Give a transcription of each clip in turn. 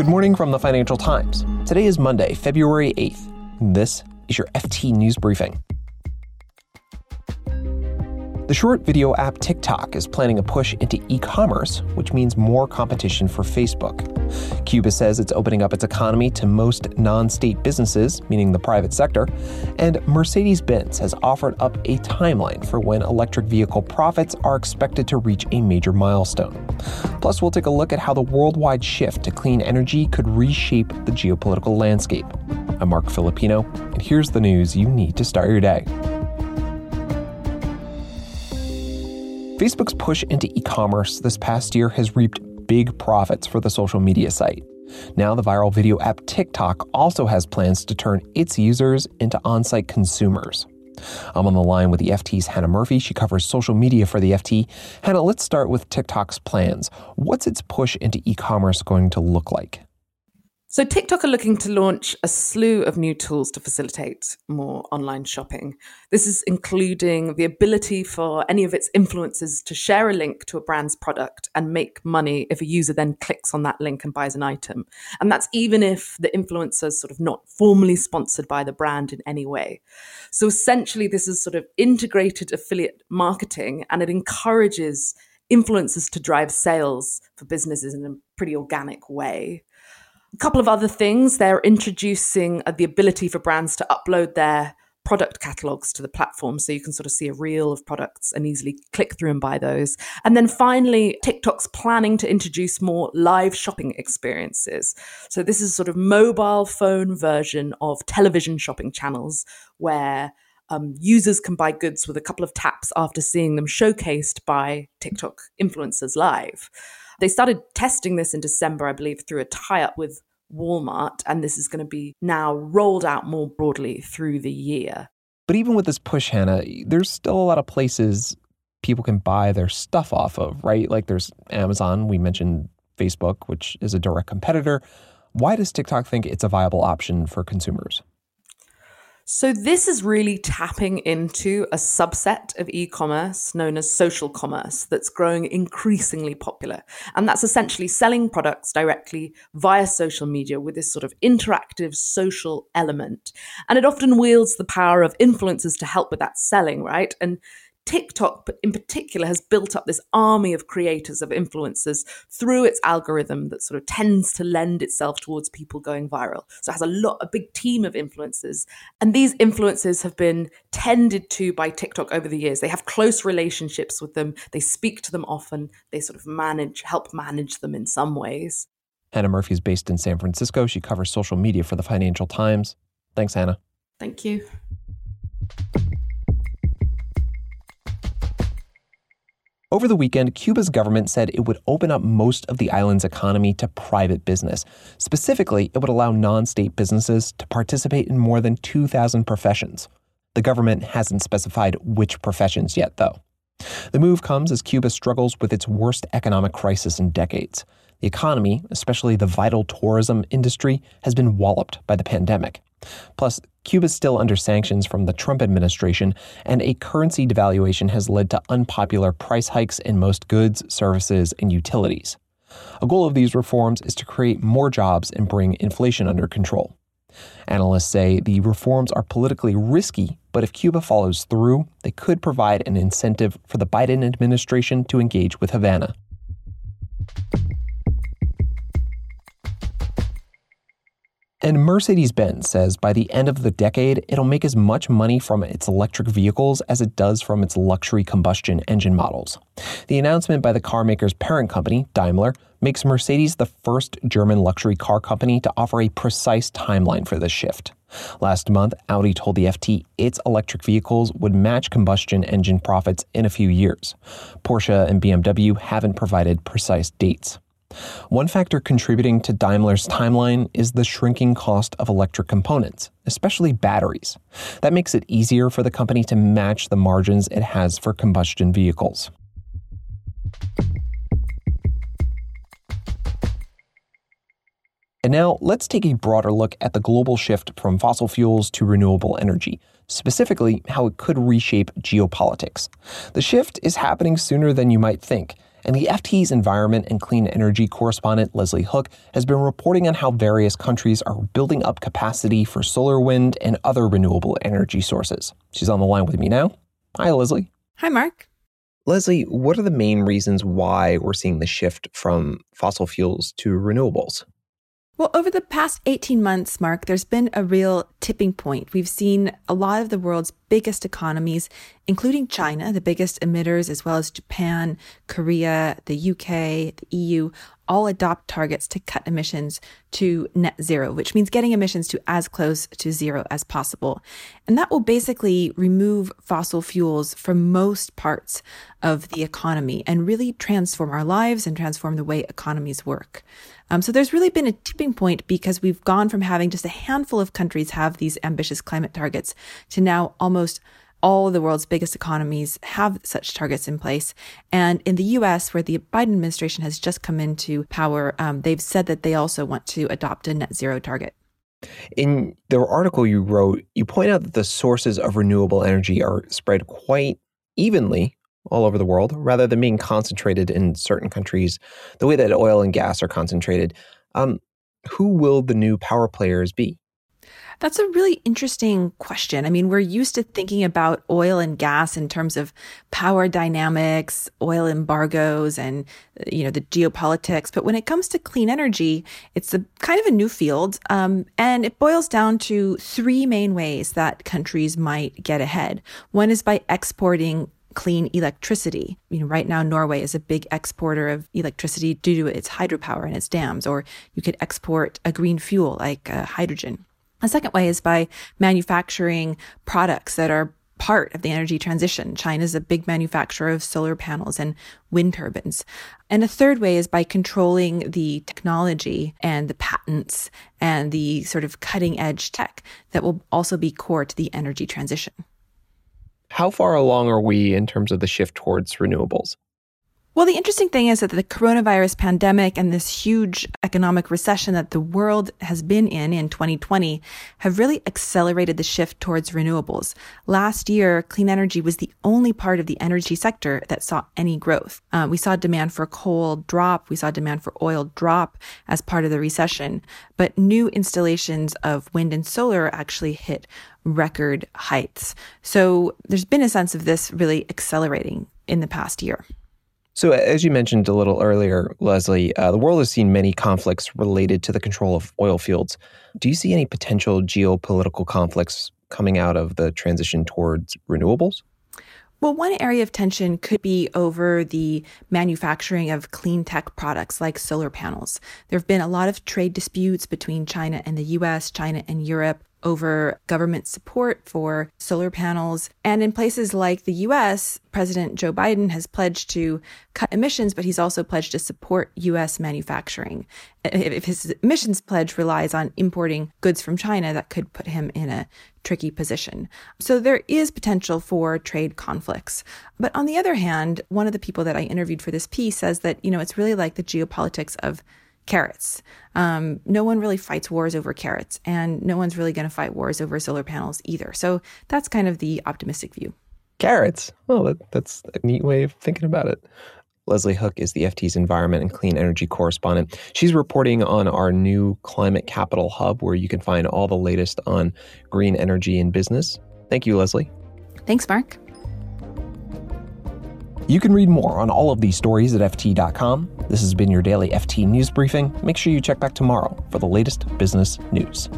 Good morning from the Financial Times. Today is Monday, February 8th. This is your FT News Briefing. The short video app TikTok is planning a push into e commerce, which means more competition for Facebook. Cuba says it's opening up its economy to most non state businesses, meaning the private sector, and Mercedes Benz has offered up a timeline for when electric vehicle profits are expected to reach a major milestone. Plus, we'll take a look at how the worldwide shift to clean energy could reshape the geopolitical landscape. I'm Marc Filippino, and here's the news you need to start your day. Facebook's push into e commerce this past year has reaped big profits for the social media site. Now, the viral video app TikTok also has plans to turn its users into on site consumers. I'm on the line with the FT's Hannah Murphy. She covers social media for the FT. Hannah, let's start with TikTok's plans. What's its push into e commerce going to look like? So, TikTok are looking to launch a slew of new tools to facilitate more online shopping. This is including the ability for any of its influencers to share a link to a brand's product and make money if a user then clicks on that link and buys an item. And that's even if the influencer is sort of not formally sponsored by the brand in any way. So, essentially, this is sort of integrated affiliate marketing and it encourages influencers to drive sales for businesses in a pretty organic way. A couple of other things they're introducing uh, the ability for brands to upload their product catalogs to the platform so you can sort of see a reel of products and easily click through and buy those. And then finally, TikTok's planning to introduce more live shopping experiences. So this is sort of mobile phone version of television shopping channels where um, users can buy goods with a couple of taps after seeing them showcased by TikTok influencers live. They started testing this in December, I believe, through a tie up with Walmart, and this is going to be now rolled out more broadly through the year. But even with this push, Hannah, there's still a lot of places people can buy their stuff off of, right? Like there's Amazon, we mentioned Facebook, which is a direct competitor. Why does TikTok think it's a viable option for consumers? So, this is really tapping into a subset of e commerce known as social commerce that's growing increasingly popular. And that's essentially selling products directly via social media with this sort of interactive social element. And it often wields the power of influencers to help with that selling, right? And TikTok, in particular, has built up this army of creators, of influencers through its algorithm that sort of tends to lend itself towards people going viral. So it has a lot, a big team of influencers. And these influencers have been tended to by TikTok over the years. They have close relationships with them, they speak to them often, they sort of manage, help manage them in some ways. Hannah Murphy is based in San Francisco. She covers social media for the Financial Times. Thanks, Hannah. Thank you. Over the weekend, Cuba's government said it would open up most of the island's economy to private business. Specifically, it would allow non state businesses to participate in more than 2,000 professions. The government hasn't specified which professions yet, though. The move comes as Cuba struggles with its worst economic crisis in decades. The economy, especially the vital tourism industry, has been walloped by the pandemic. Plus, Cuba's still under sanctions from the Trump administration, and a currency devaluation has led to unpopular price hikes in most goods, services, and utilities. A goal of these reforms is to create more jobs and bring inflation under control. Analysts say the reforms are politically risky, but if Cuba follows through, they could provide an incentive for the Biden administration to engage with Havana. And Mercedes Benz says by the end of the decade, it'll make as much money from its electric vehicles as it does from its luxury combustion engine models. The announcement by the carmaker's parent company, Daimler, makes Mercedes the first German luxury car company to offer a precise timeline for this shift. Last month, Audi told the FT its electric vehicles would match combustion engine profits in a few years. Porsche and BMW haven't provided precise dates. One factor contributing to Daimler's timeline is the shrinking cost of electric components, especially batteries. That makes it easier for the company to match the margins it has for combustion vehicles. And now let's take a broader look at the global shift from fossil fuels to renewable energy, specifically how it could reshape geopolitics. The shift is happening sooner than you might think And the FT's environment and clean energy correspondent Leslie Hook has been reporting on how various countries are building up capacity for solar, wind, and other renewable energy sources. She's on the line with me now. Hi, Leslie. Hi, Marc. Leslie, what are the main reasons why we're seeing the shift from fossil fuels to renewables? Well, over the past 18 months, Marc, there's been a real tipping point. We've seen a lot of the world's biggest economies, including China, the biggest emitters, as well as Japan, Korea, the UK, the EU, all adopt targets to cut emissions to net zero, which means getting emissions to as close to zero as possible. And that will basically remove fossil fuels from most parts of the economy and really transform our lives and transform the way economies work. Um, so there's really been a tipping point because we've gone from having just a handful of countries have these ambitious climate targets to now almost all the world's biggest economies have such targets in place. And in the US, where the Biden administration has just come into power, um, they've said that they also want to adopt a net zero target. In the article you wrote, you point out that the sources of renewable energy are spread quite evenly all over the world rather than being concentrated in certain countries the way that oil and gas are concentrated. Um, who will the new power players be? That's a really interesting question. I mean, we're used to thinking about oil and gas in terms of power dynamics, oil embargoes, and, you know, the geopolitics. But when it comes to clean energy, it's a kind of a new field. Um, and it boils down to three main ways that countries might get ahead. One is by exporting clean electricity. You know, right now Norway is a big exporter of electricity due to its hydropower and its dams, or you could export a green fuel like uh, hydrogen. A second way is by manufacturing products that are part of the energy transition. China is a big manufacturer of solar panels and wind turbines. And a third way is by controlling the technology and the patents and the sort of cutting edge tech that will also be core to the energy transition. How far along are we in terms of the shift towards renewables? Well, the interesting thing is that the coronavirus pandemic and this huge economic recession that the world has been in in 2020 have really accelerated the shift towards renewables. Last year, clean energy was the only part of the energy sector that saw any growth. Uh, we saw demand for coal drop. We saw demand for oil drop as part of the recession. But new installations of wind and solar actually hit record heights. So there's been a sense of this really accelerating in the past year. So, as you mentioned a little earlier, Leslie, uh, the world has seen many conflicts related to the control of oil fields. Do you see any potential geopolitical conflicts coming out of the transition towards renewables? Well, one area of tension could be over the manufacturing of clean tech products like solar panels. There have been a lot of trade disputes between China and the US, China and Europe over government support for solar panels. And in places like the US, President Joe Biden has pledged to cut emissions, but he's also pledged to support US manufacturing. If his emissions pledge relies on importing goods from China, that could put him in a tricky position. So there is potential for trade conflicts. But on the other hand, one of the people that I interviewed for this piece says that, you know, it's really like the geopolitics of carrots. Um, no one really fights wars over carrots, and no one's really going to fight wars over solar panels either. So that's kind of the optimistic view. Carrots. Well, that, that's a neat way of thinking about it. Leslie Hook is the FT's environment and clean energy correspondent. She's reporting on our new climate capital hub where you can find all the latest on green energy and business. Thank you, Leslie. Thanks, Marc. You can read more on all of these stories at FT.com. This has been your daily FT News Briefing. Make sure you check back tomorrow for the latest business news.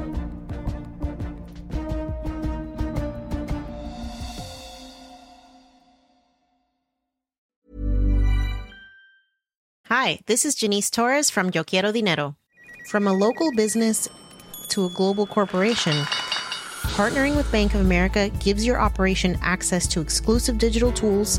Hi, this is Janice Torres from Yo Quiero Dinero. From a local business to a global corporation, partnering with Bank of America gives your operation access to exclusive digital tools